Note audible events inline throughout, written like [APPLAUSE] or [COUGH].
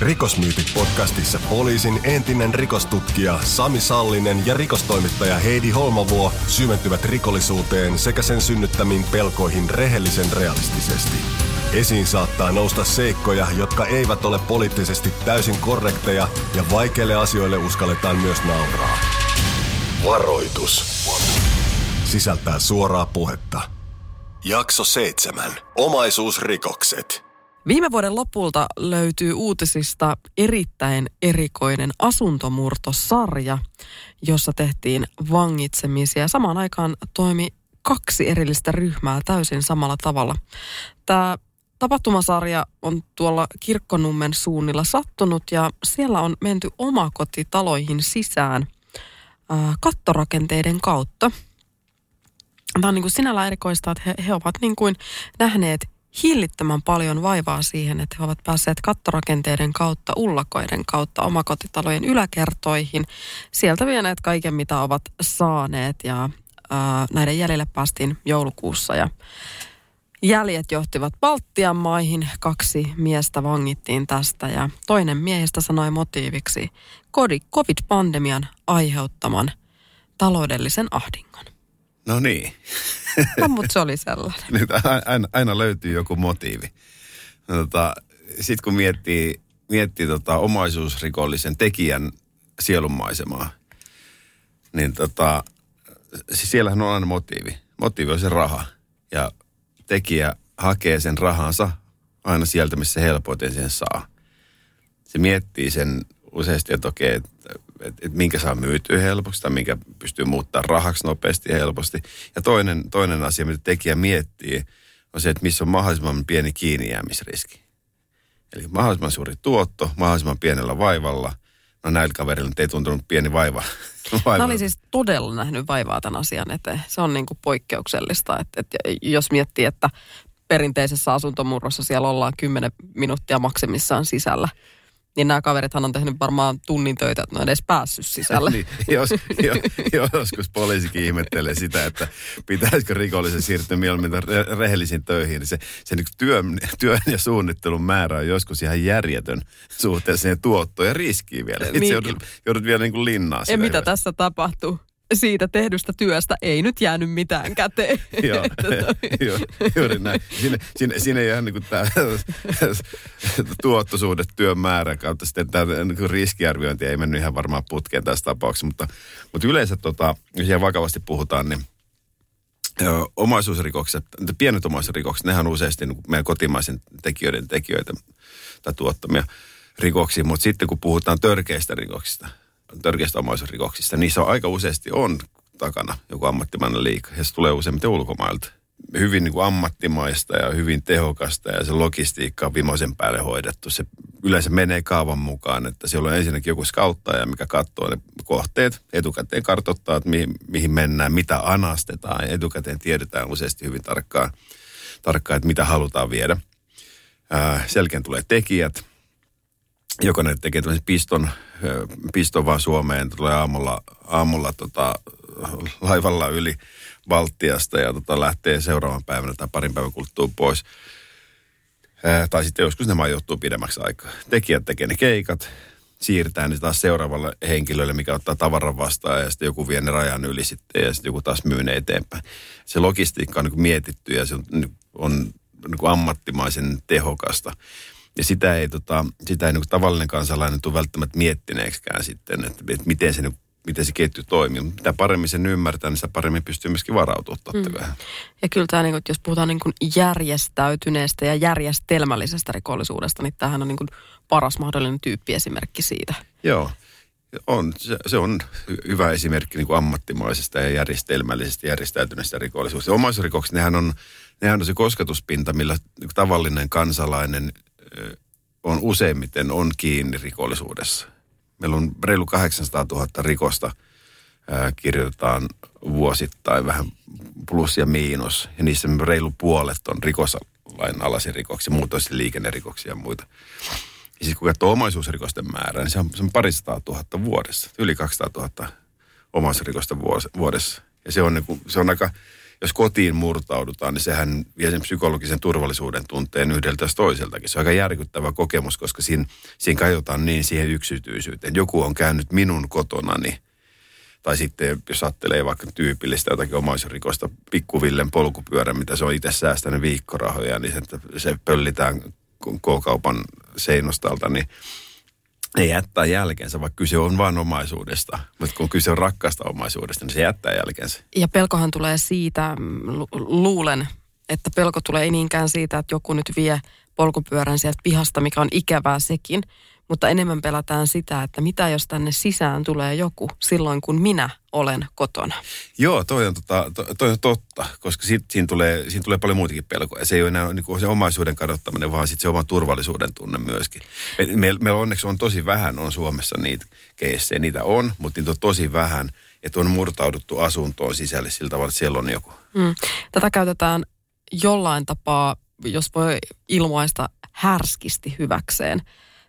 Rikosmyytit podcastissa poliisin entinen rikostutkija Sami Sallinen ja rikostoimittaja Heidi Holmavuo syventyvät rikollisuuteen sekä sen synnyttämiin pelkoihin rehellisen realistisesti. Esiin saattaa nousta seikkoja, jotka eivät ole poliittisesti täysin korrekteja ja vaikeille asioille uskalletaan myös nauraa. Varoitus. Sisältää suoraa puhetta. Jakso 7. Omaisuusrikokset. Viime vuoden lopulta löytyy uutisista erittäin erikoinen asuntomurtosarja, jossa tehtiin vangitsemisia. Samaan aikaan toimi kaksi erillistä ryhmää täysin samalla tavalla. Tämä tapahtumasarja on tuolla Kirkkonummen suunnilla sattunut ja siellä on menty omakotitaloihin sisään ää, kattorakenteiden kautta. Tämä on niin kuin sinällä erikoista, että he, he ovat niin kuin nähneet hillittömän paljon vaivaa siihen, että he ovat päässeet kattorakenteiden kautta, ullakoiden kautta omakotitalojen yläkertoihin. Sieltä vieneet kaiken, mitä ovat saaneet ja ää, näiden jäljelle päästiin joulukuussa ja Jäljet johtivat Baltian maihin, kaksi miestä vangittiin tästä ja toinen miehistä sanoi motiiviksi covid-pandemian aiheuttaman taloudellisen ahdingon. No niin. No, mutta se oli sellainen. Nyt aina, aina löytyy joku motiivi. No, tota, Sitten kun miettii, miettii tota omaisuusrikollisen tekijän sielunmaisemaa, niin tota, siellähän on aina motiivi. Motiivi on se raha. Ja tekijä hakee sen rahansa aina sieltä, missä helpoiten sen saa. Se miettii sen useasti, että okei, että et, minkä saa myytyä helposti tai minkä pystyy muuttaa rahaksi nopeasti ja helposti. Ja toinen, toinen asia, mitä tekijä miettii, on se, että missä on mahdollisimman pieni kiinnijäämisriski. Eli mahdollisimman suuri tuotto, mahdollisimman pienellä vaivalla. No näillä kaverilla ei tuntunut pieni vaiva. vaiva. [LAUGHS] Mä olin siis todella nähnyt vaivaa tämän asian eteen. Se on niin kuin poikkeuksellista. Että, että jos miettii, että perinteisessä asuntomurrossa siellä ollaan 10 minuuttia maksimissaan sisällä – niin nämä kaverithan on tehnyt varmaan tunnin töitä, että ne on edes päässyt sisälle. [LAUGHS] niin, jos, jo, joskus poliisikin ihmettelee sitä, että pitäisikö rikollisen siirtyä mieluummin re- rehellisiin töihin. Niin se, se niin työn, työn ja suunnittelun määrä on joskus ihan järjetön suhteessa siihen tuottoon ja riskiin vielä. Itse niin. joudut, joudut vielä niin kuin linnaa. Ja mitä tässä tapahtuu? Siitä tehdystä työstä ei nyt jäänyt mitään käteen. [LAUGHS] joo, [LAUGHS] [LAUGHS] joo, juuri näin. Siinä, siinä, siinä ei ihan niin kuin tämä tuottosuhde työn määrä kautta sitten tämä niin riskiarviointi ei mennyt ihan varmaan putkeen tässä tapauksessa, mutta, mutta yleensä tota, jos ihan vakavasti puhutaan, niin omaisuusrikokset, pienet omaisuusrikokset, nehän on useasti niin meidän kotimaisen tekijöiden tekijöitä tai tuottamia rikoksia, mutta sitten kun puhutaan törkeistä rikoksista – törkeistä omaisuusrikoksista, niissä on aika useasti on takana joku ammattimainen liika, ja se tulee useimmiten ulkomailta. Hyvin niin kuin ammattimaista ja hyvin tehokasta ja se logistiikka on viimeisen päälle hoidettu. Se yleensä menee kaavan mukaan, että siellä on ensinnäkin joku skauttaja, mikä katsoo ne kohteet, etukäteen kartoittaa, että mihin, mihin mennään, mitä anastetaan. Etukäteen tiedetään useasti hyvin tarkkaan, tarkkaan että mitä halutaan viedä. Selkeän tulee tekijät, jokainen tekee tämmöisen piston, piston vaan Suomeen, tulee aamulla, aamulla tota, laivalla yli Baltiasta ja tota, lähtee seuraavan päivänä tai parin päivän kuluttua pois. Ää, tai sitten joskus ne majoittuu pidemmäksi aikaa. Tekijät tekee ne keikat, siirtää ne taas seuraavalle henkilölle, mikä ottaa tavaran vastaan ja sitten joku vie ne rajan yli sitten ja sitten joku taas myy ne eteenpäin. Se logistiikka on niin mietitty ja se on, on niin ammattimaisen tehokasta. Ja sitä ei, tota, sitä ei niin tavallinen kansalainen tule välttämättä miettineeksikään sitten, että, että miten, se, miten se ketju toimii. Mitä paremmin sen ymmärtää, niin sitä paremmin pystyy myöskin varautumaan mm. Ja kyllä tämä, niin kuin, jos puhutaan niin järjestäytyneestä ja järjestelmällisestä rikollisuudesta, niin tämähän on niin paras mahdollinen tyyppiesimerkki siitä. Joo. On, se, se on hyvä esimerkki niin kuin ammattimaisesta ja järjestelmällisestä järjestäytyneestä rikollisuudesta. Omaisuusrikokset, nehän on, nehän on se kosketuspinta, millä niin tavallinen kansalainen on useimmiten on kiinni rikollisuudessa. Meillä on reilu 800 000 rikosta kirjoitetaan vuosittain vähän plus ja miinus. Ja niissä reilu puolet on rikoslain alaisia rikoksia, muut on sitten liikennerikoksia ja muita. Ja siis kun katsoo omaisuusrikosten määrää, niin se on, se on parisataa tuhatta vuodessa. Yli 200 000 omaisuusrikosta vuodessa. Ja se on, niin kuin, se on aika, jos kotiin murtaudutaan, niin sehän vie sen psykologisen turvallisuuden tunteen yhdeltä toiseltakin. Se on aika järkyttävä kokemus, koska siinä, siinä kajotaan niin siihen yksityisyyteen. Joku on käynyt minun kotonani, tai sitten jos ajattelee vaikka tyypillistä jotakin omaisuusrikosta, pikkuvillen polkupyörä, mitä se on itse säästänyt viikkorahoja, niin se, se pöllitään K-kaupan seinustalta, niin ne jättää jälkensä, vaikka kyse on vain omaisuudesta. Mutta kun kyse on rakkaasta omaisuudesta, niin se jättää jälkensä. Ja pelkohan tulee siitä, mm, lu- luulen, että pelko tulee ei niinkään siitä, että joku nyt vie polkupyörän sieltä pihasta, mikä on ikävää sekin, mutta enemmän pelätään sitä, että mitä jos tänne sisään tulee joku silloin, kun minä olen kotona. Joo, toi on, tota, to- toi on totta, koska sit, siinä, tulee, siinä tulee paljon muutakin pelkoja. Se ei ole enää niin kuin se omaisuuden kadottaminen, vaan sitten se oma turvallisuuden tunne myöskin. Me- Meillä me onneksi on tosi vähän on Suomessa niitä keissejä. Niitä on, mutta niitä on tosi vähän, että on murtauduttu asuntoon sisälle sillä tavalla, että siellä on joku. Mm. Tätä käytetään jollain tapaa, jos voi ilmaista härskisti hyväkseen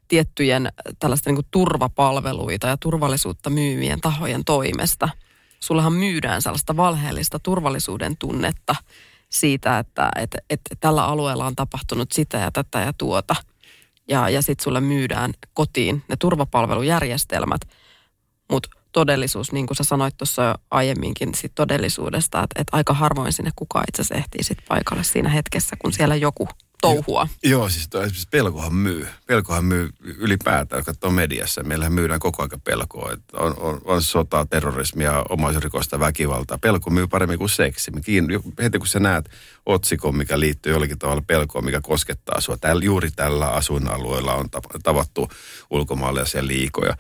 tiettyjen tällaisten niin turvapalveluita ja turvallisuutta myyvien tahojen toimesta. Sullehan myydään sellaista valheellista turvallisuuden tunnetta siitä, että, että, että tällä alueella on tapahtunut sitä ja tätä ja tuota. Ja, ja sitten sulle myydään kotiin ne turvapalvelujärjestelmät, mutta todellisuus, niin kuin sä sanoit tuossa aiemminkin sit todellisuudesta, että, että aika harvoin sinne kukaan itse asiassa ehtii sit paikalle siinä hetkessä, kun siellä joku touhua. Joo, siis, toi, siis pelkohan myy. Pelkohan myy ylipäätään, jos katsoo mediassa. Meillähän myydään koko ajan pelkoa. Että on, on, on sotaa, terrorismia, omaisuusrikosta, väkivaltaa. Pelko myy paremmin kuin seksi. Kiin- heti kun sä näet otsikon, mikä liittyy jollakin tavalla pelkoon, mikä koskettaa sua. Täällä, juuri tällä asuinalueella on tavattu ulkomaalaisia liikoja.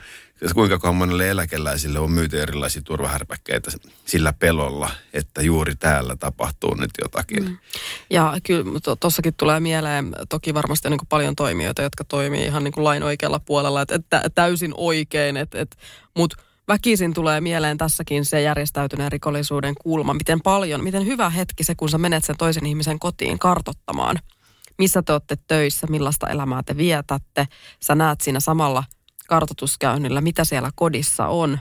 Kuinka monelle eläkeläisille on myyty erilaisia turvahärpäkkeitä sillä pelolla, että juuri täällä tapahtuu nyt jotakin. Mm. Ja kyllä tuossakin tulee mieleen toki varmasti niin paljon toimijoita, jotka toimii ihan niin kuin lain oikealla puolella, että, että täysin oikein, että, että, mutta väkisin tulee mieleen tässäkin se järjestäytyneen rikollisuuden kulma, miten paljon, miten hyvä hetki se, kun sä menet sen toisen ihmisen kotiin kartottamaan, missä te olette töissä, millaista elämää te vietätte, sä näet siinä samalla kartotuskäynnillä, mitä siellä kodissa on.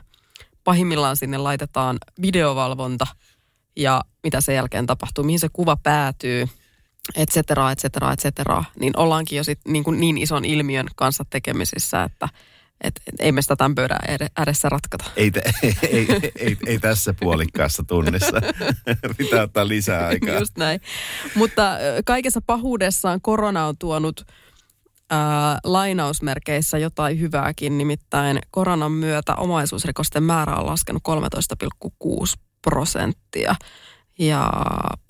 Pahimmillaan sinne laitetaan videovalvonta ja mitä sen jälkeen tapahtuu, mihin se kuva päätyy, et cetera, et cetera, et cetera. Niin ollaankin jo sit niin, kuin niin ison ilmiön kanssa tekemisissä, että et, et ei me sitä tämän pöydän edessä ratkota. Ei, [LAUGHS] ei, ei, ei, ei tässä puolikkaassa tunnissa. [LAUGHS] Pitää ottaa lisää aikaa. Just näin. Mutta kaikessa pahuudessaan korona on tuonut ää, lainausmerkeissä jotain hyvääkin, nimittäin koronan myötä omaisuusrikosten määrä on laskenut 13,6 prosenttia. Ja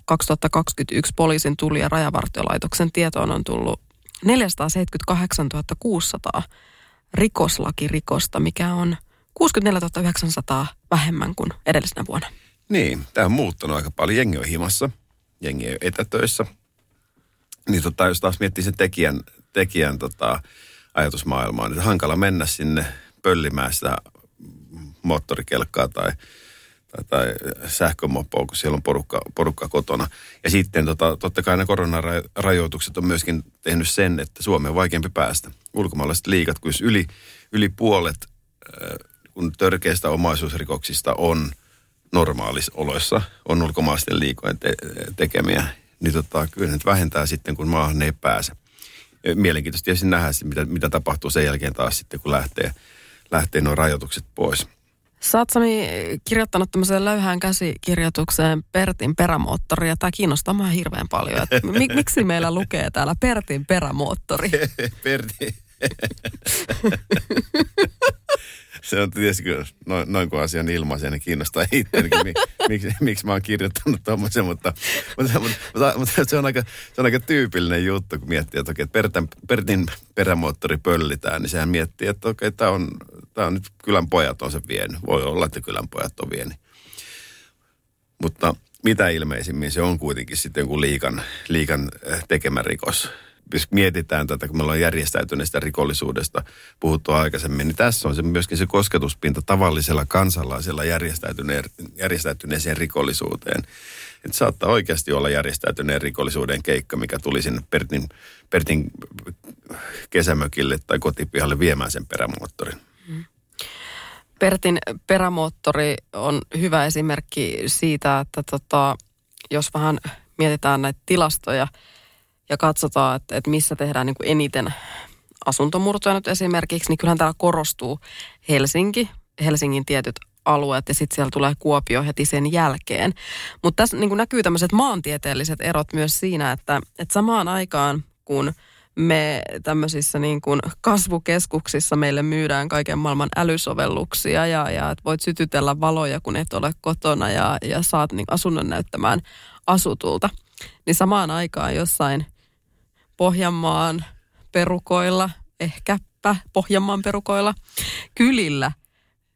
2021 poliisin tuli ja rajavartiolaitoksen tietoon on tullut 478 600 rikoslakirikosta, mikä on 64 900 vähemmän kuin edellisenä vuonna. Niin, tämä on muuttunut aika paljon. Jengi on himassa, jengi on etätöissä. Niin tota, jos taas miettii sen tekijän, tekijän tota, ajatusmaailmaa, niin hankala mennä sinne pöllimään sitä moottorikelkkaa tai, tai, tai sähkömopoa, kun siellä on porukka, porukka kotona. Ja sitten tota, totta kai ne koronarajoitukset on myöskin tehnyt sen, että Suomeen on vaikeampi päästä. Ulkomaalaiset liikat, kun yli, yli puolet äh, kun törkeistä omaisuusrikoksista on normaalissa oloissa, on ulkomaalaisten liikojen te- tekemiä, niin tota, kyllä nyt vähentää sitten, kun maahan ei pääse. Mielenkiintoista tietysti nähdä, mitä, mitä tapahtuu sen jälkeen taas sitten, kun lähtee, lähtee nuo rajoitukset pois. Sä oot Sami kirjoittanut tämmöiseen löyhään käsikirjoitukseen Pertin perämoottori, ja tämä kiinnostaa mua hirveän paljon. Että mik, miksi meillä lukee täällä Pertin perämoottori? [LAUGHS] Perti. [LAUGHS] se on tietysti kyllä, noin, noin kun asian ilmaisen, niin kiinnostaa itseänikin, miksi, miksi mä oon kirjoittanut tuommoisen, mutta, mutta, mutta, mutta, se, on aika, se on aika tyypillinen juttu, kun miettii, että, okei, että Pertin, Pertin perämoottori pöllitään, niin sehän miettii, että okei, tämä on, tämä on nyt kylän pojat on se vienyt. Voi olla, että kylän pojat on vienyt. Mutta mitä ilmeisimmin se on kuitenkin sitten jonkun liikan, liikan tekemä rikos. Jos mietitään tätä, kun me ollaan järjestäytyneestä rikollisuudesta puhuttu aikaisemmin, niin tässä on se myöskin se kosketuspinta tavallisella kansalaisella järjestäytyneeseen rikollisuuteen. Että saattaa oikeasti olla järjestäytyneen rikollisuuden keikka, mikä tuli sinne Pertin, Pertin kesämökille tai kotipihalle viemään sen perämoottorin. Pertin perämoottori on hyvä esimerkki siitä, että tota, jos vähän mietitään näitä tilastoja ja katsotaan, että, että missä tehdään niin kuin eniten asuntomurtoja nyt esimerkiksi, niin kyllähän täällä korostuu Helsinki, Helsingin tietyt alueet ja sitten siellä tulee Kuopio heti sen jälkeen. Mutta tässä niin näkyy tämmöiset maantieteelliset erot myös siinä, että, että samaan aikaan kun – me tämmöisissä niin kuin kasvukeskuksissa meille myydään kaiken maailman älysovelluksia ja, ja että voit sytytellä valoja, kun et ole kotona ja, ja saat niin asunnon näyttämään asutulta. Niin samaan aikaan jossain Pohjanmaan perukoilla, ehkäpä Pohjanmaan perukoilla, kylillä,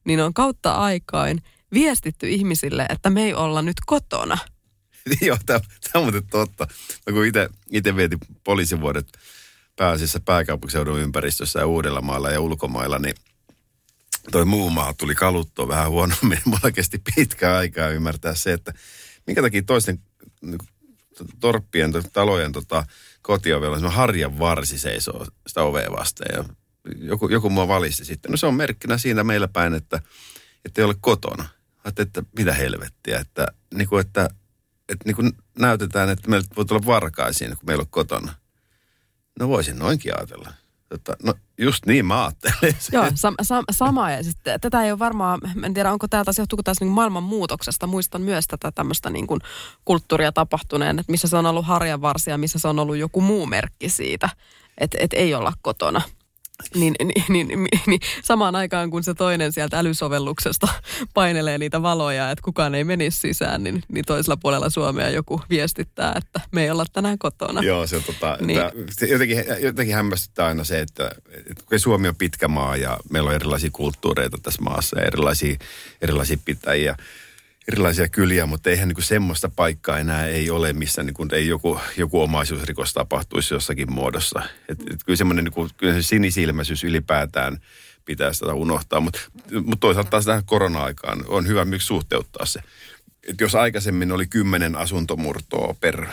niin on kautta aikain viestitty ihmisille, että me ei olla nyt kotona. [LAUGHS] Joo, tämä on muuten totta. Mä kun itse vietin poliisivuodet pääasiassa pääkaupunkiseudun ympäristössä ja Uudellamaalla ja ulkomailla, niin toi muu maa tuli kaluttua vähän huonommin. [LAUGHS] Mulla kesti pitkä aikaa ymmärtää se, että minkä takia toisten niin torppien, talojen tota, kotiovella se harjan varsi seisoo sitä ovea vasten. Ja joku, joku mua valisti sitten. No se on merkkinä siinä meillä päin, että, että ei ole kotona. Että, että mitä helvettiä, että, niin kuin, että, että niin kuin näytetään, että meillä voi tulla varkaisiin, kun meillä on kotona. No voisin noinkin ajatella. Tota, no just niin mä ajattelen. Joo, sam, sam, sama. Ja sitten, tätä ei ole varmaan, en tiedä onko tämä taas, johtuuko tässä niin maailman muutoksesta. Muistan myös tätä tämmöistä niin kuin kulttuuria tapahtuneen, että missä se on ollut harjanvarsia, missä se on ollut joku muu merkki siitä, että, että ei olla kotona niin, niin, niin, niin, niin samaan aikaan kun se toinen sieltä älysovelluksesta [LAUGHS] painelee niitä valoja, että kukaan ei menisi sisään, niin, niin toisella puolella Suomea joku viestittää, että me ei olla tänään kotona. Joo, se on tota, niin. tämä, jotenkin, jotenkin hämmästyttää aina se, että, että Suomi on pitkä maa ja meillä on erilaisia kulttuureita tässä maassa ja erilaisia, erilaisia pitäjiä erilaisia kyliä, mutta eihän niin semmoista paikkaa enää ei ole, missä niin kuin ei joku, joku omaisuusrikos tapahtuisi jossakin muodossa. Et, et kyllä semmoinen niin kuin, se sinisilmäisyys ylipäätään pitää sitä unohtaa, mutta mut toisaalta taas tähän korona-aikaan on hyvä myös suhteuttaa se. Et jos aikaisemmin oli kymmenen asuntomurtoa per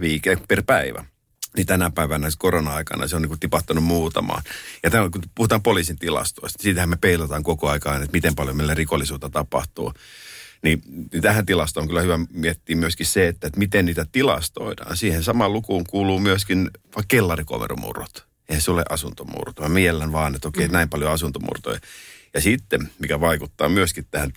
viike, per päivä, niin tänä päivänä korona-aikana se on niin tipahtanut muutamaan. Ja tämä, kun puhutaan poliisin tilastoista, siitähän me peilataan koko ajan, että miten paljon meillä rikollisuutta tapahtuu. Niin, niin tähän tilastoon on kyllä hyvä miettiä myöskin se, että, että miten niitä tilastoidaan. Siihen samaan lukuun kuuluu myöskin vaikka kellarikoveromurrot. Eihän se ole asuntomurto. Mä miellän vaan, että okei, mm. näin paljon asuntomurtoja. Ja sitten, mikä vaikuttaa myöskin tähän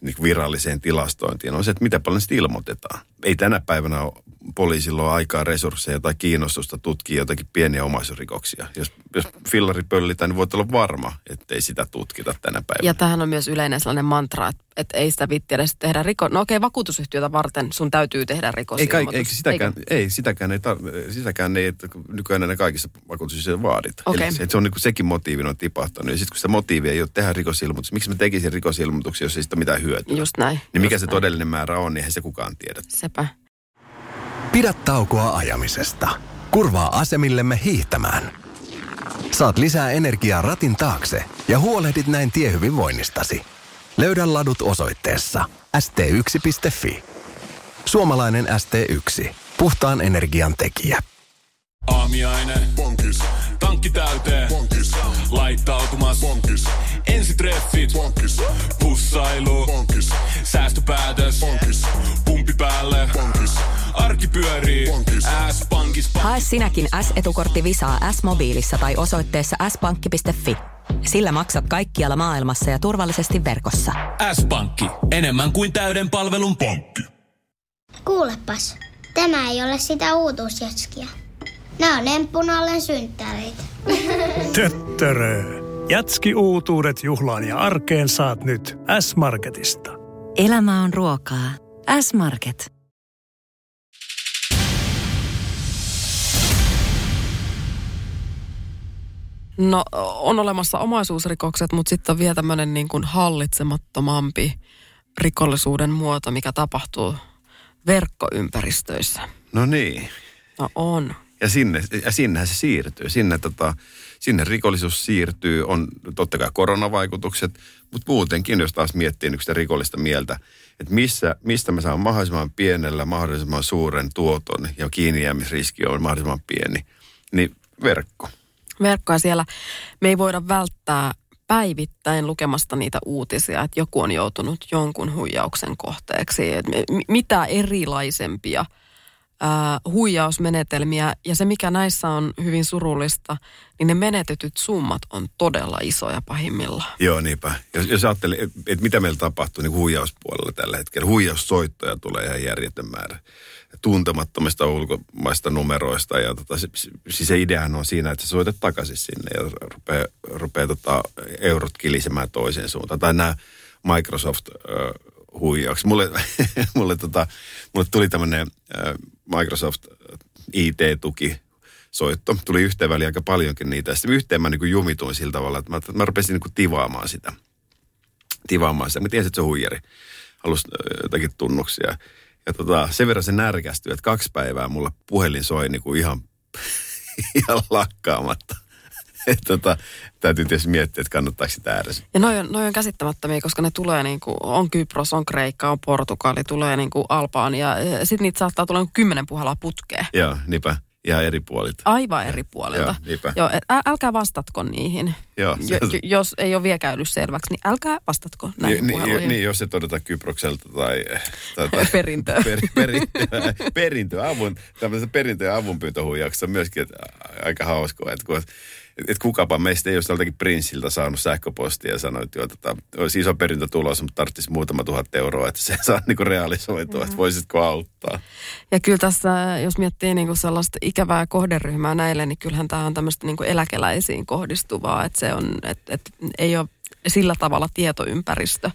niin viralliseen tilastointiin, on se, että mitä paljon sitä ilmoitetaan. Ei tänä päivänä ole poliisilla ole aikaa, resursseja tai kiinnostusta tutkia jotakin pieniä omaisuusrikoksia. Jos, jos fillari pöllitään, niin voit olla varma, ettei sitä tutkita tänä päivänä. Ja tähän on myös yleinen sellainen mantra, että, että ei sitä vitti edes tehdä riko... No okei, okay, vakuutusyhtiötä varten sun täytyy tehdä rikos. Ei, ei, sitäkään, ei, sitäkään ei, tar- sitäkään ei että nykyään enää kaikissa vakuutusyhtiöissä vaadita. Okay. Eli se, se on niin kuin sekin motiivi on tipahtanut. Ja sitten kun sitä motiivia ei ole tehdä rikosilmoitus, miksi mä tekisin rikosilmoituksia, jos ei sitä mitään hyötyä? Just näin. Niin mikä just se näin. todellinen määrä on, niin eihän se kukaan tiedä. Sepä. Pidä taukoa ajamisesta. Kurvaa asemillemme hiihtämään. Saat lisää energiaa ratin taakse ja huolehdit näin tiehyvinvoinnistasi. Löydä ladut osoitteessa st1.fi. Suomalainen ST1. Puhtaan energian tekijä. Aamiaine. Bonkis. Tankki täyteen. Bonkis. Laittautumas. Bonkis. Ensitreffit. Bonkis. Pussailu. Bonkis. Säästöpäätös. Bonkis. Pumpi päälle. Bonkis. Arki pyörii. S-pankis. Hae sinäkin S-etukortti Visaa S-mobiilissa tai osoitteessa s-pankki.fi. Sillä maksat kaikkialla maailmassa ja turvallisesti verkossa. S-pankki. Enemmän kuin täyden palvelun pankki. Kuulepas, tämä ei ole sitä uutuusjatskia. Nämä on emppunallen synttäreitä. Töttörö. Jatski uutuudet juhlaan ja arkeen saat nyt S-Marketista. Elämä on ruokaa. S-Market. No on olemassa omaisuusrikokset, mutta sitten on vielä tämmöinen niin kuin hallitsemattomampi rikollisuuden muoto, mikä tapahtuu verkkoympäristöissä. No niin. No on. Ja, sinne, ja sinnehän se siirtyy. Sinne, tota, sinne rikollisuus siirtyy. On totta kai koronavaikutukset, mutta muutenkin, jos taas miettii nyt sitä rikollista mieltä, että missä, mistä mä saan mahdollisimman pienellä, mahdollisimman suuren tuoton ja kiinnijäämisriski on mahdollisimman pieni, niin verkko. Verkkoa siellä me ei voida välttää päivittäin lukemasta niitä uutisia, että joku on joutunut jonkun huijauksen kohteeksi. Et mitä erilaisempia ää, huijausmenetelmiä. Ja se, mikä näissä on hyvin surullista, niin ne menetetyt summat on todella isoja pahimmillaan. Joo, niinpä. Jos, jos ajattelee, että et mitä meillä tapahtuu niin huijauspuolella tällä hetkellä. Huijaussoittoja tulee ihan järjetön määrä tuntemattomista ulkomaista numeroista. Ja tota, siis se ideahan on siinä, että sä soitat takaisin sinne ja rupeaa, rupeaa tota, eurot kilisemään toiseen suuntaan. Tai nämä Microsoft äh, huijaukset. Mulle, [LAUGHS] mulle, tota, mulle tuli tämmöinen Microsoft IT-tuki soitto. Tuli yhteen väliin aika paljonkin niitä. Sitten yhteen mä niin jumituin sillä tavalla, että mä, mä rupesin niin tivaamaan sitä. Tivaamaan sitä. Mä tiesin, että se on huijari. Halusi jotakin tunnuksia. Ja tota, sen verran se närkästyi, että kaksi päivää mulla puhelin soi niin kuin ihan, [LAUGHS] ihan lakkaamatta. [LAUGHS] Tota, täytyy tietysti miettiä, että kannattaako sitä ääressä. Ja noin on, noi on käsittämättömiä, koska ne tulee niin kuin, on Kypros, on Kreikka, on Portugali, tulee niin kuin Alpaan ja sitten niitä saattaa tulla niin kymmenen puhelaa putkeen. Joo, niinpä ihan eri puolilta. Aivan eri puolilta. Joo, Joo et älkää vastatko niihin. Joo. Jo, jos ei ole vielä käynyt selväksi, niin älkää vastatko näihin niin, niin, niin, jos se todeta Kyprokselta tai... [LAUGHS] tai perintöä. Per, perintöä, perintöä, avun, tämmöisen perintö- ja avunpyytöhuijauksessa myöskin että aika hauskoa, että kun että kukapa meistä ei olisi joltakin prinssiltä saanut sähköpostia ja sanoi, että joo, tota, olisi iso perintö tulossa, mutta tarvitsisi muutama tuhat euroa, että se [LAUGHS] saa niinku realisoitua, että voisitko auttaa. Ja kyllä tässä, jos miettii niinku sellaista ikävää kohderyhmää näille, niin kyllähän tämä on tämmöistä niinku eläkeläisiin kohdistuvaa, että se on, että et ei ole sillä tavalla tietoympäristö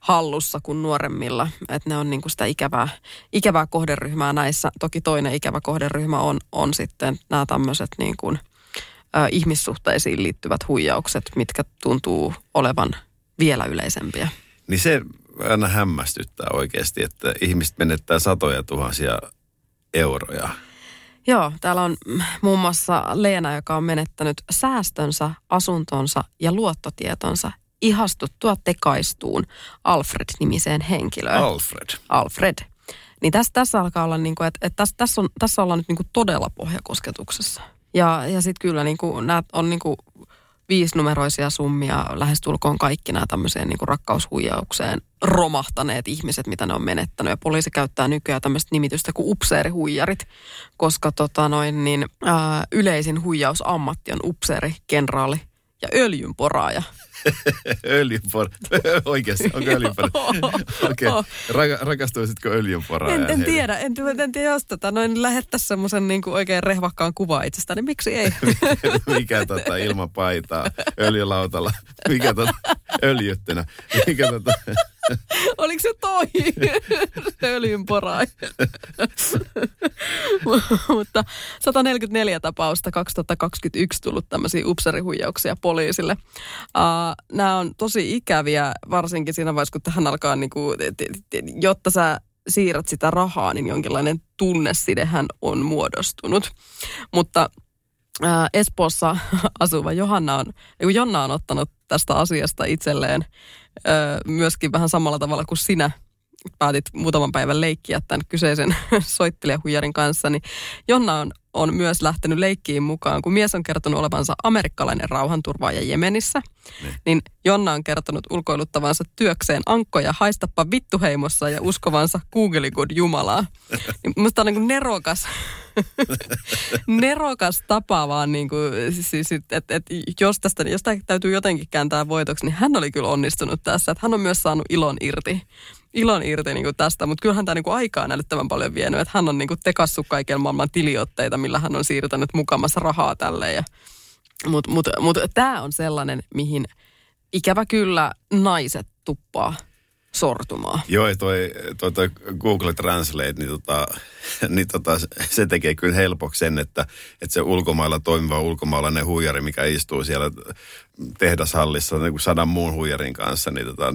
hallussa kuin nuoremmilla. Että ne on niinku sitä ikävää, ikävää kohderyhmää näissä. Toki toinen ikävä kohderyhmä on, on sitten nämä tämmöiset niin kuin – ihmissuhteisiin liittyvät huijaukset, mitkä tuntuu olevan vielä yleisempiä. Niin se aina hämmästyttää oikeasti, että ihmiset menettää satoja tuhansia euroja. Joo, täällä on muun muassa Leena, joka on menettänyt säästönsä, asuntonsa ja luottotietonsa ihastuttua tekaistuun Alfred-nimiseen henkilöön. Alfred. Alfred. Niin tässä, tässä alkaa olla niin kuin, että, että tässä, tässä, on, tässä ollaan nyt niin kuin todella pohjakosketuksessa. Ja, ja sitten kyllä niin kuin, nämä on niin kuin viisinumeroisia summia, lähestulkoon kaikki nämä tämmöiseen niin rakkaushuijaukseen romahtaneet ihmiset, mitä ne on menettänyt. Ja poliisi käyttää nykyään tämmöistä nimitystä kuin upseerihuijarit, koska tota noin, niin, ää, yleisin huijausammatti on upseeri, kenraali ja öljynporaaja. [LAUGHS] öljynporaaja. [LAUGHS] Oikeasti, onko öljynporaaja? [LAUGHS] Okei. Okay. Ra- rakastuisitko öljynporaaja? En, en tiedä. En, en tiedä, jos tota, noin lähettäisiin semmoisen niin oikein rehvakkaan kuva itsestäni. Niin miksi ei? Mikä tota, ilman paitaa, öljylautalla. Mikä tota, öljyttynä. Mikä tota... [LAUGHS] Oliko se toi? [LAUGHS] Öljynporaaja. [LAUGHS] Mutta 144 tapausta 2021 tullut tämmöisiä upserihuijauksia poliisille. Uh, nämä on tosi ikäviä, varsinkin siinä vaiheessa, kun tähän alkaa, niin kuin, jotta sä siirrät sitä rahaa, niin jonkinlainen tunnesidehän on muodostunut. Mutta ää, Espoossa [LAUGHS] asuva Johanna on, Jonna on ottanut tästä asiasta itselleen myöskin vähän samalla tavalla kuin sinä päätit muutaman päivän leikkiä tämän kyseisen [LAUGHS] soittelijahuijarin kanssa, niin Jonna on, on myös lähtenyt leikkiin mukaan, kun mies on kertonut olevansa amerikkalainen rauhanturvaaja Jemenissä, niin, niin Jonna on kertonut ulkoiluttavansa työkseen ankkoja haistappa vittuheimossa ja uskovansa Google Good Jumalaa. [LAUGHS] Niin musta on niin kuin nerokas, [LAUGHS] nerokas tapa vaan niin kuin, siis, että et, jos tästä, jos täytyy jotenkin kääntää voitoksi, niin hän oli kyllä onnistunut tässä. Että hän on myös saanut ilon irti ilon irti niin kuin tästä, mutta kyllähän tämä niin kuin aikaa näyttävän paljon vienyt, että hän on niin kuin tekassut kaiken maailman tiliotteita, millä hän on siirtänyt mukamassa rahaa tälle. Ja, mutta mut, mut, tämä on sellainen, mihin ikävä kyllä naiset tuppaa sortumaan. Joo, toi, toi, toi Google Translate, niin, tota, [LAUGHS] niin tota, se tekee kyllä helpoksi sen, että, että se ulkomailla toimiva ulkomaalainen huijari, mikä istuu siellä tehdashallissa niin sadan muun huijarin kanssa, niin tota,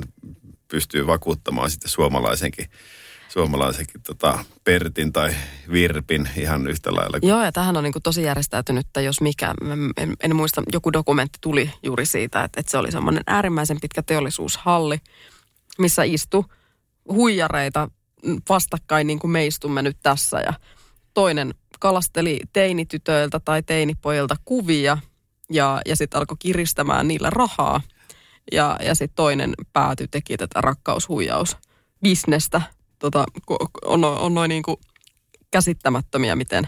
pystyy vakuuttamaan sitten suomalaisenkin suomalaisenkin tota, Pertin tai Virpin ihan yhtä lailla. Joo, ja tähän on niin kuin tosi järjestäytynyttä, jos mikä. En, en muista, joku dokumentti tuli juuri siitä, että, että se oli semmoinen äärimmäisen pitkä teollisuushalli, missä istui huijareita vastakkain niin kuin me istumme nyt tässä. Ja toinen kalasteli teinitytöiltä tai teinipojilta kuvia ja, ja sitten alkoi kiristämään niillä rahaa. Ja, ja sitten toinen pääty teki tätä rakkaushuijausbisnestä. Tota, on, on noin niin kuin käsittämättömiä, miten,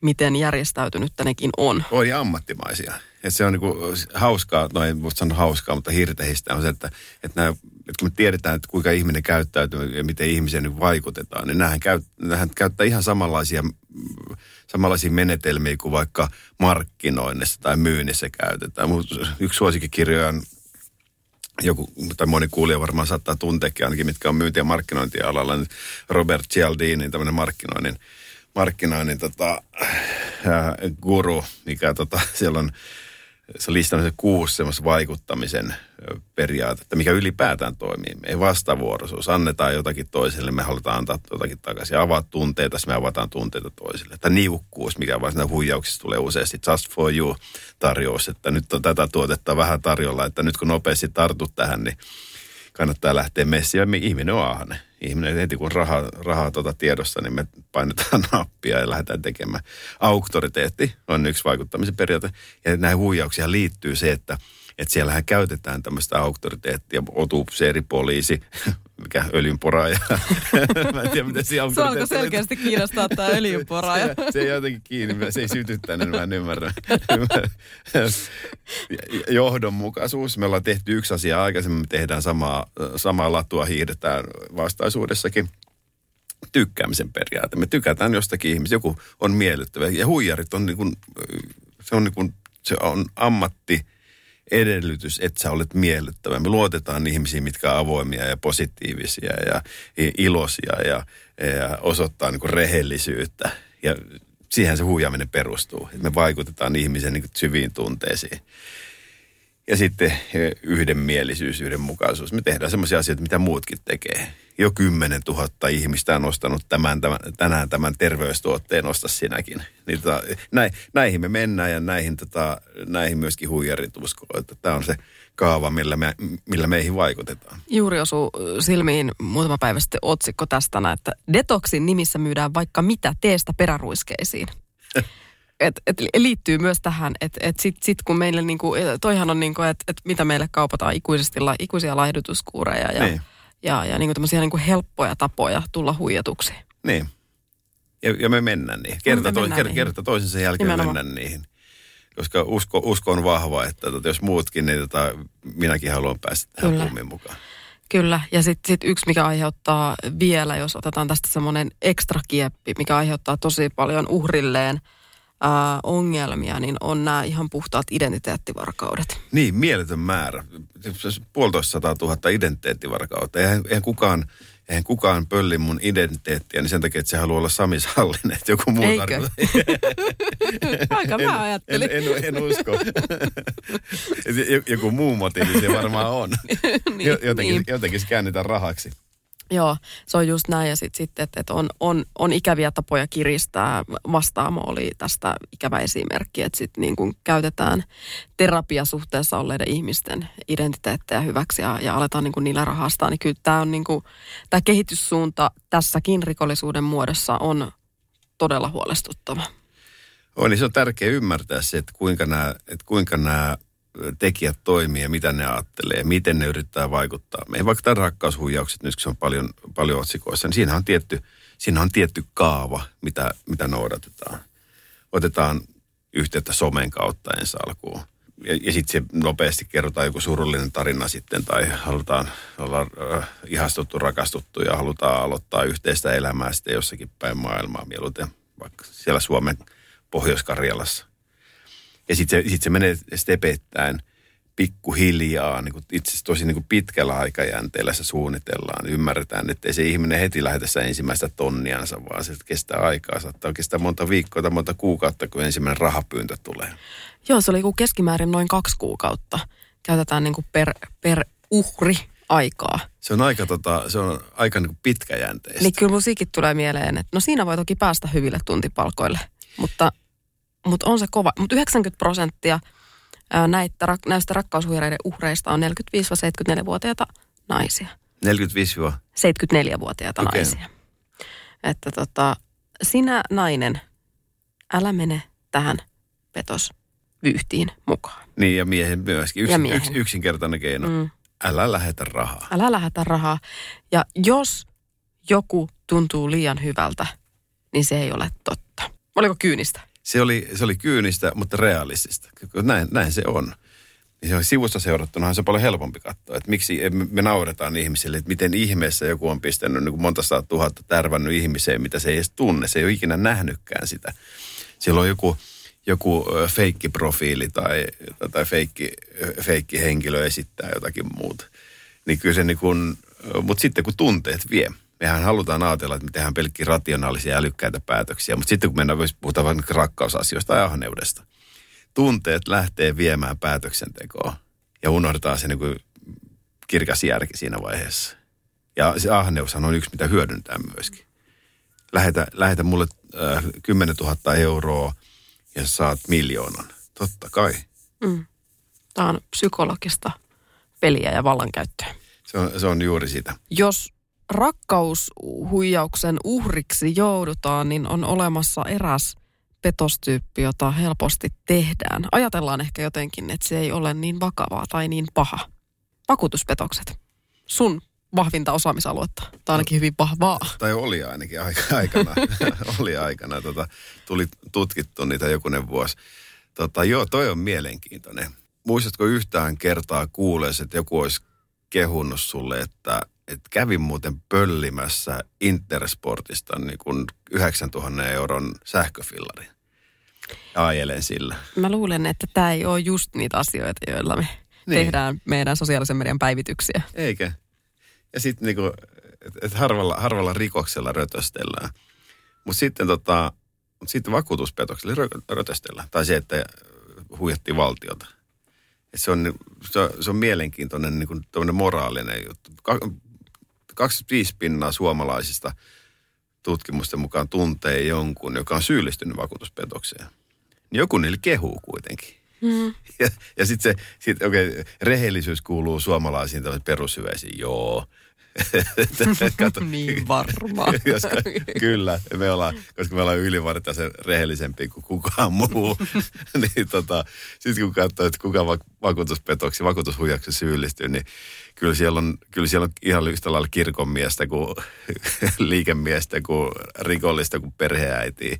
miten järjestäytynyt nekin on. On ammattimaisia. Et se on niinku hauskaa, no en voi sanoa hauskaa, mutta hirtehistä on se, että, että, nämä, että kun me tiedetään, että kuinka ihminen käyttäytyy ja miten ihmiseen nyt vaikutetaan, niin nämähän, käy, nämähän käyttää ihan samanlaisia, samanlaisia menetelmiä kuin vaikka markkinoinnissa tai myynnissä käytetään. Mun yksi suosikkikirjoja on joku, tai moni kuulija varmaan saattaa tunteekin ainakin, mitkä on myynti- ja markkinointialalla, niin Robert Cialdini, tämmöinen markkinoinnin, markkinoinnin tota, ää, guru, mikä tota, [LAUGHS] siellä on se kuusi semmoista vaikuttamisen periaatetta, mikä ylipäätään toimii. Me ei vastavuoroisuus. Annetaan jotakin toiselle, me halutaan antaa jotakin takaisin. Avaa tunteita, me avataan tunteita toisille. Tai niukkuus, mikä vaan huijauksissa tulee useasti. Just for you tarjous, että nyt on tätä tuotetta vähän tarjolla, että nyt kun nopeasti tartut tähän, niin kannattaa lähteä messiin. Ihminen on ahne. Ihminen heti kun rahaa, rahaa tuota tiedossa, niin me painetaan [LAUGHS] nappia ja lähdetään tekemään. Auktoriteetti on yksi vaikuttamisen periaate. Ja näihin huijauksia liittyy se, että, että siellähän käytetään tämmöistä auktoriteettia, otuupseeripoliisi, mikä öljynporaaja. [LAUGHS] Mä en tiedä, miten se Se alkoi selkeästi kiinnostaa tämä öljynporaaja. se, se, ei jotenkin kiinni, se ei sytyttänyt, mä en ymmärrä. [LAUGHS] Johdonmukaisuus. Me ollaan tehty yksi asia aikaisemmin, me tehdään samaa, samaa latua, hiihdetään vastaisuudessakin tykkäämisen periaate. Me tykätään jostakin ihmistä, joku on miellyttävä. Ja huijarit on niin kuin, se on niin kuin, se on ammatti, edellytys, että sä olet miellyttävä. Me luotetaan ihmisiin, mitkä on avoimia ja positiivisia ja iloisia ja, ja osoittaa niin rehellisyyttä. Ja siihen se huijaaminen perustuu. Me vaikutetaan ihmisen niin syviin tunteisiin. Ja sitten yhdenmielisyys, yhdenmukaisuus. Me tehdään sellaisia asioita, mitä muutkin tekee jo 10 000 ihmistä on ostanut tämän, tämän, tänään tämän terveystuotteen, osta sinäkin. Niin tota, näin, näihin me mennään ja näihin, tota, näihin myöskin huijarit uskoo, että tämä on se kaava, millä, me, millä meihin vaikutetaan. Juuri osuu silmiin muutama päivä sitten otsikko tästä, että Detoxin nimissä myydään vaikka mitä teestä peräruiskeisiin. [LAUGHS] et, et liittyy myös tähän, että et sit, sit kun meille, niinku, toihan on niinku, että et mitä meille kaupataan ikuisesti, ikuisia laihdutuskuureja ja niin ja, ja niin kuin tämmöisiä niin kuin helppoja tapoja tulla huijatuksi. Niin. Ja, ja me mennään niin. Kerta, me mennään niihin. kerta toisensa jälkeen Nimenomaan. mennään niihin. Koska usko, usko on vahva, että tota, jos muutkin, niin tota, minäkin haluan päästä tähän Kyllä. mukaan. Kyllä, ja sitten sit yksi, mikä aiheuttaa vielä, jos otetaan tästä semmoinen ekstra kieppi, mikä aiheuttaa tosi paljon uhrilleen – ää, ongelmia, niin on nämä ihan puhtaat identiteettivarkaudet. Niin, mieletön määrä. Puolitoista sataa tuhatta identiteettivarkautta. Eihän, eihän kukaan eihän kukaan pölli mun identiteettiä, niin sen takia, että se haluaa olla Sami Sallinen, että joku muu Eikö? [LAUGHS] Aika mä ajattelin. En, en, en usko. [LAUGHS] joku muu motiivi se varmaan on. [LAUGHS] niin, jotenkin, niin. jotenkin se käännetään rahaksi. Joo, se on just näin. Ja sitten, sit, että et on, on, on ikäviä tapoja kiristää. Vastaamo oli tästä ikävä esimerkki, että sitten niin kun käytetään terapiasuhteessa olleiden ihmisten identiteettejä hyväksi ja, ja aletaan niin niillä rahastaa. Niin kyllä tämä on niin kehityssuunta tässäkin rikollisuuden muodossa on todella huolestuttava. On, niin se on tärkeää ymmärtää se, että kuinka nämä, että kuinka nämä tekijät toimii ja mitä ne ajattelee ja miten ne yrittää vaikuttaa meihin. Vaikka tämä rakkaushuijaukset, nyt se on paljon, paljon otsikoissa, niin siinä on tietty, siinä on tietty kaava, mitä, mitä noudatetaan. Otetaan yhteyttä somen kautta ensi alkuun. Ja, ja sitten se nopeasti kerrotaan joku surullinen tarina sitten, tai halutaan olla äh, ihastuttu, rakastuttu ja halutaan aloittaa yhteistä elämää sitten jossakin päin maailmaa mieluiten, vaikka siellä Suomen Pohjois-Karjalassa. Ja sitten se, sit se menee stepettäen pikkuhiljaa, niin kuin itse asiassa tosi niin kuin pitkällä aikajänteellä se suunnitellaan. Ymmärretään, että ei se ihminen heti lähdetä ensimmäistä tonniansa, vaan se kestää aikaa. Saattaa kestää monta viikkoa tai monta kuukautta, kun ensimmäinen rahapyyntö tulee. Joo, se oli keskimäärin noin kaksi kuukautta. Käytetään niin kuin per, per uhri aikaa. Se on aika, tota, se on aika niin pitkäjänteistä. Niin kyllä musiikit tulee mieleen, että no siinä voi toki päästä hyville tuntipalkoille, mutta, mutta on se kova. Mutta 90 prosenttia näitä, näistä rakkaushuijareiden uhreista on 45-74-vuotiaita naisia. 45 74-vuotiaita Okei. naisia. Että tota, sinä nainen, älä mene tähän petosvyyhtiin mukaan. Niin ja miehen myöskin. Ja Yksin, miehen. Yks, yksinkertainen keino. Mm. Älä lähetä rahaa. Älä lähetä rahaa. Ja jos joku tuntuu liian hyvältä, niin se ei ole totta. Oliko kyynistä? Se oli, se oli kyynistä, mutta realistista. Näin, näin se on. Se on sivusta seurattuna on se paljon helpompi katsoa, että miksi me, nauretaan ihmisille, että miten ihmeessä joku on pistänyt niin kuin monta sataa tuhatta tärvännyt ihmiseen, mitä se ei edes tunne. Se ei ole ikinä nähnytkään sitä. Siellä on joku, joku feikkiprofiili tai, tai feikki, feikki henkilö esittää jotakin muuta. Niin kyllä se niin kuin, mutta sitten kun tunteet vie, mehän halutaan ajatella, että me tehdään pelkkiä rationaalisia ja älykkäitä päätöksiä, mutta sitten kun mennään, jos puhutaan vaikka rakkausasioista tai ahneudesta, tunteet lähtee viemään päätöksentekoa ja unohdetaan se niin kuin kirkas järki siinä vaiheessa. Ja se ahneushan on yksi, mitä hyödyntää myöskin. Lähetä, lähetä mulle äh, 10 000 euroa ja saat miljoonan. Totta kai. Mm. Tämä on psykologista peliä ja vallankäyttöä. Se on, se on juuri sitä. Jos rakkaushuijauksen uhriksi joudutaan, niin on olemassa eräs petostyyppi, jota helposti tehdään. Ajatellaan ehkä jotenkin, että se ei ole niin vakavaa tai niin paha. Vakuutuspetokset. Sun vahvinta osaamisaluetta. Tai ainakin hyvin vahvaa. Tai oli ainakin aika- [LAUGHS] aikana. [LAUGHS] oli aikana. Tota, tuli tutkittu niitä jokunen vuosi. Tota, joo, toi on mielenkiintoinen. Muistatko yhtään kertaa kuulees, että joku olisi kehunnut sulle, että, että kävin muuten pöllimässä Intersportista niin kuin 9000 euron sähköfillarin. Ja ajelen sillä. Mä luulen, että tämä ei ole just niitä asioita, joilla me Niin. niin. tehdään meidän sosiaalisen median päivityksiä. Eikä. Ja sitten niinku, että et harvalla, harvalla rikoksella rötöstellään. Mutta sitten tota, mut sitten vakuutuspetoksella rö, rötöstellään. Tai se, että huijattiin valtiota. Et se, on, se, on, se on mielenkiintoinen niinku, tämmönen moraalinen juttu. Ka- 25 pinnaa suomalaisista tutkimusten mukaan tuntee jonkun, joka on syyllistynyt vakuutuspetokseen. Niin joku niille kehuu kuitenkin. Mm. [LAUGHS] Ja, ja sitten se, sit, okei, okay, rehellisyys kuuluu suomalaisiin perushyveisiin, joo. [LAUGHS] Kato, niin varma. [LAUGHS] koska, kyllä, me ollaan, koska me ollaan ylivartaisen rehellisempi kuin kukaan muu. [LAUGHS] niin tota, sitten kun katsoo, että kuka va- vakuutuspetoksi, vakuutushuijaksi syyllistyy, niin kyllä siellä on, kyllä siellä on ihan yhtä lailla kirkonmiestä kuin liikemiestä kuin rikollista kuin perheäitiä.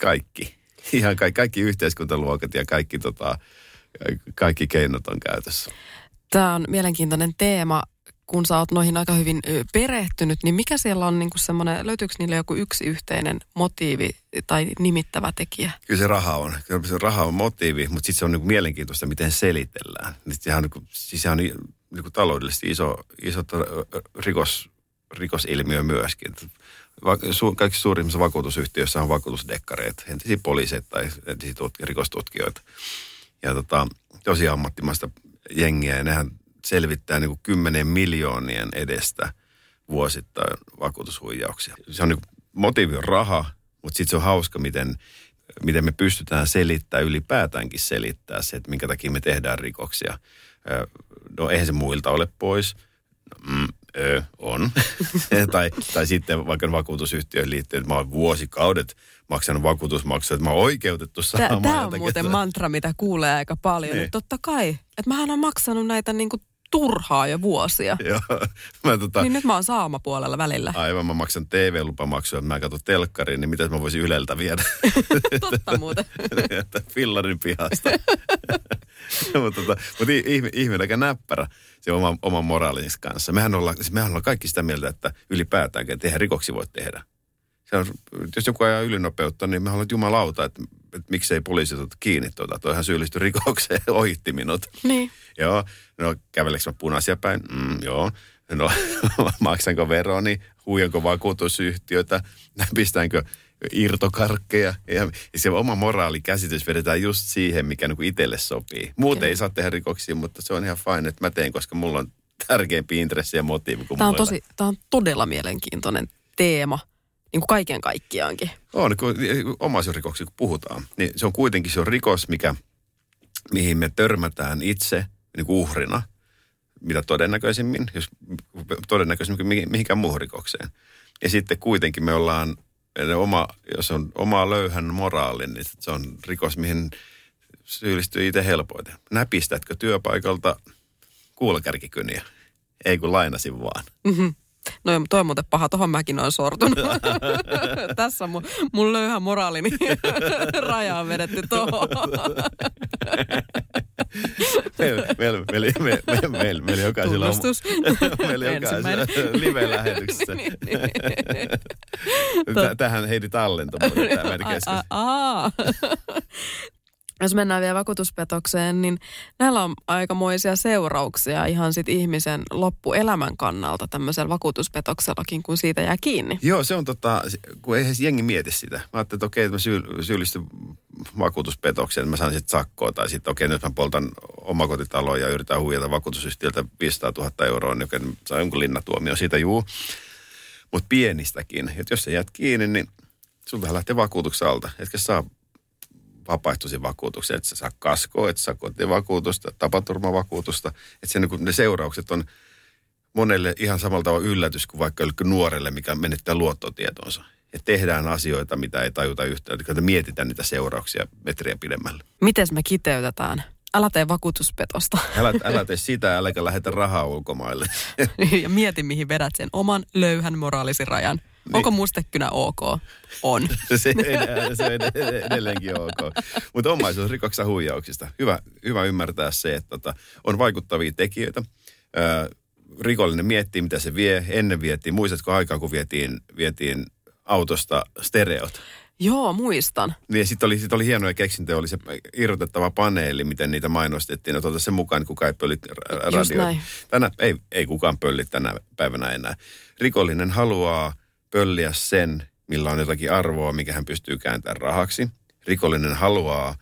Kaikki. Ihan kaikki, kaikki yhteiskuntaluokat ja kaikki, tota, kaikki keinot on käytössä. Tämä on mielenkiintoinen teema. Kun sä oot noihin aika hyvin perehtynyt, niin mikä siellä on niinku semmoinen, löytyykö niille joku yksi yhteinen motiivi tai nimittävä tekijä? Kyllä se raha on. Kyllä se raha on motiivi, mutta sitten se on niin mielenkiintoista, miten selitellään. Niin sehän on, niin kuin, siis sehän on niin kuin taloudellisesti iso, iso rikos, rikosilmiö myöskin. Kaikissa suurimmissa vakuutusyhtiöissä on vakuutusdekkareita, entisiä poliiseita tai entisiä tut, rikostutkijoita. Ja tota, tosi ammattimaista jengiä ja nehän selvittää niin kuin kymmeneen miljoonien edestä vuosittain vakuutushuijauksia. Se on niin kuin, motiivi on raha, mutta sitten se on hauska, miten, miten me pystytään selittämään, ylipäätäänkin selittää se, että minkä takia me tehdään rikoksia. No eihän se muilta ole pois. No, mm, ö, on. [LAUGHS] tai, tai sitten vaikka vakuutusyhtiöön liittyen, että mä oon vuosikaudet maksanut vakuutusmaksuja, että mä oon oikeutettu saamaan Tämä on muuten mantra, mitä kuulee aika paljon. Niin. Niin. Totta kai, että mähän on maksanut näitä niinku turhaa jo vuosia. [LAUGHS] Joo, mä tota, Niin nyt mä oon saamapuolella välillä. aivan mä maksan TV-lupamaksuja, että mä katson telkkariin, niin mitä mä voisin Yleltä viedä? [LAUGHS] Totta muuten. [LAUGHS] Että Fillarin pihasta. mutta tota, ihme, ihminen aika näppärä se oma, oman moraalinsa kanssa. Mehän ollaan, siis mehän ollaan kaikki sitä mieltä, että ylipäätäänkään, että eihän rikoksi voi tehdä. Se on, jos joku ajaa ylinopeutta, niin me haluamme jumalauta, että, että miksei poliisi ota kiinni tuota. Toihan syyllistyi rikokseen, [LAUGHS] ohitti minut. Niin. Joo, no kävelekö mä punaisia päin? Mm, joo. No [LAUGHS] maksanko veroni? Huijanko vakuutusyhtiötä? [LAUGHS] Pistäänkö irtokarkkeja? Ja, ja se oma moraalikäsitys vedetään just siihen, mikä niin itselle sopii. Muuten ei saa tehdä rikoksia, mutta se on ihan fine, että mä teen, koska mulla on tärkeämpi intressi ja motiivi kuin Tämä on, muilla. tosi, tämä on todella mielenkiintoinen teema, niin kuin kaiken kaikkiaankin. On, kun omaisuusrikoksi kun puhutaan, niin se on kuitenkin se on rikos, mikä, mihin me törmätään itse niin kuin uhrina, mitä todennäköisimmin, jos todennäköisimmin kuin mihin- mihinkään muuhun rikokseen. Ja sitten kuitenkin me ollaan, oma, jos on oma löyhän moraali, niin se on rikos, mihin syyllistyy itse helpoiten. Näpistätkö työpaikalta kuulokärkikyniä? Ei kun lainasin vaan. Mhm. No joo, toi on muuten paha, tohon mäkin olen sortunut. [LAUGHS] Tässä mun, mun löyhä moraalini [LAUGHS] raja on vedetty tohon. Meillä meillä meillä meillä meillä meillä meillä jokaisella on [LAUGHS] meillä jokaisella live-lähetyksessä. Niin, Tä- Tähän Heidi tallento muuten tämä meidän aa. Jos mennään vielä vakuutuspetokseen, niin näillä on aikamoisia seurauksia ihan sit ihmisen loppuelämän kannalta tämmöisellä vakuutuspetoksellakin, kun siitä jää kiinni. Joo, se on tota, kun eihän jengi mieti sitä. Mä ajattelin, että okei, että mä syy, syyllistyn vakuutuspetokseen, että mä saan sitten sakkoa. Tai sitten okei, nyt mä poltan omakotitaloa ja yritän huijata vakuutusyhtiöltä 500 000 euroa, niin okei, saa jonkun linnatuomio siitä, juu. Mutta pienistäkin, että jos sä jäät kiinni, niin sulta lähtee vakuutuksen alta. Etkä saa vapaaehtoisia vakuutuksia, että sä saa kaskoa, että sä saa kotivakuutusta, tapaturmavakuutusta. Että se, niin ne seuraukset on monelle ihan samalla tavalla yllätys kuin vaikka nuorelle, mikä menettää luottotietonsa. Ja tehdään asioita, mitä ei tajuta yhtään. Että mietitään niitä seurauksia metriä pidemmälle. Miten me kiteytetään? Älä tee vakuutuspetosta. Älä, älä tee [LAUGHS] sitä, äläkä lähetä rahaa ulkomaille. ja mieti, mihin vedät sen oman löyhän moraalisen rajan. Niin. Onko mustekynä ok? On. se, [LAUGHS] enää- se on ed- edelleenkin ok. Mutta omaisuusrikoksista huijauksista. Hyvä, hyvä ymmärtää se, että tota, on vaikuttavia tekijöitä. Ö, rikollinen miettii, mitä se vie. Ennen vietiin, muistatko aikaa, kun vietiin, vietiin autosta stereot? Joo, muistan. Niin sitten oli, sit oli hienoja keksintöjä, oli se irrotettava paneeli, miten niitä mainostettiin. No tuota sen mukaan, kuka ei pöllit radioita. Tänä, ei, ei kukaan pölli tänä päivänä enää. Rikollinen haluaa pölliä sen, millä on jotakin arvoa, mikä hän pystyy kääntämään rahaksi. Rikollinen haluaa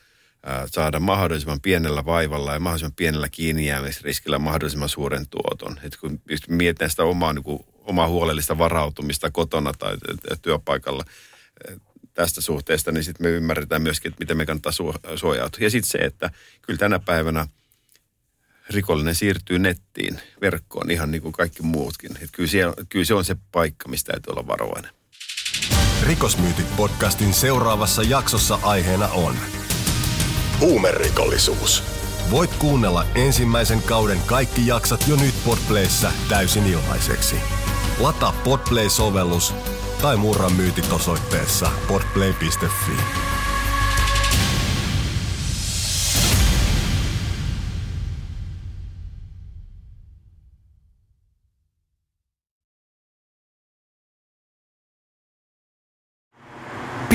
saada mahdollisimman pienellä vaivalla ja mahdollisimman pienellä kiinnijäämisriskillä mahdollisimman suuren tuoton. Et kun mietitään sitä omaa, niin kuin, omaa huolellista varautumista kotona tai työpaikalla, tästä suhteesta, niin sitten me ymmärretään myöskin, että miten me kannattaa suo- suojautua. Ja sitten se, että kyllä tänä päivänä rikollinen siirtyy nettiin, verkkoon ihan niin kuin kaikki muutkin. Et kyllä, siellä, kyllä se on se paikka, mistä täytyy olla varovainen. Rikosmyytit podcastin seuraavassa jaksossa aiheena on Huumerikollisuus. Voit kuunnella ensimmäisen kauden kaikki jaksat jo nyt Podplayssä täysin ilmaiseksi. Lataa Podplay-sovellus tai murra myytit osoitteessa podplay.fi.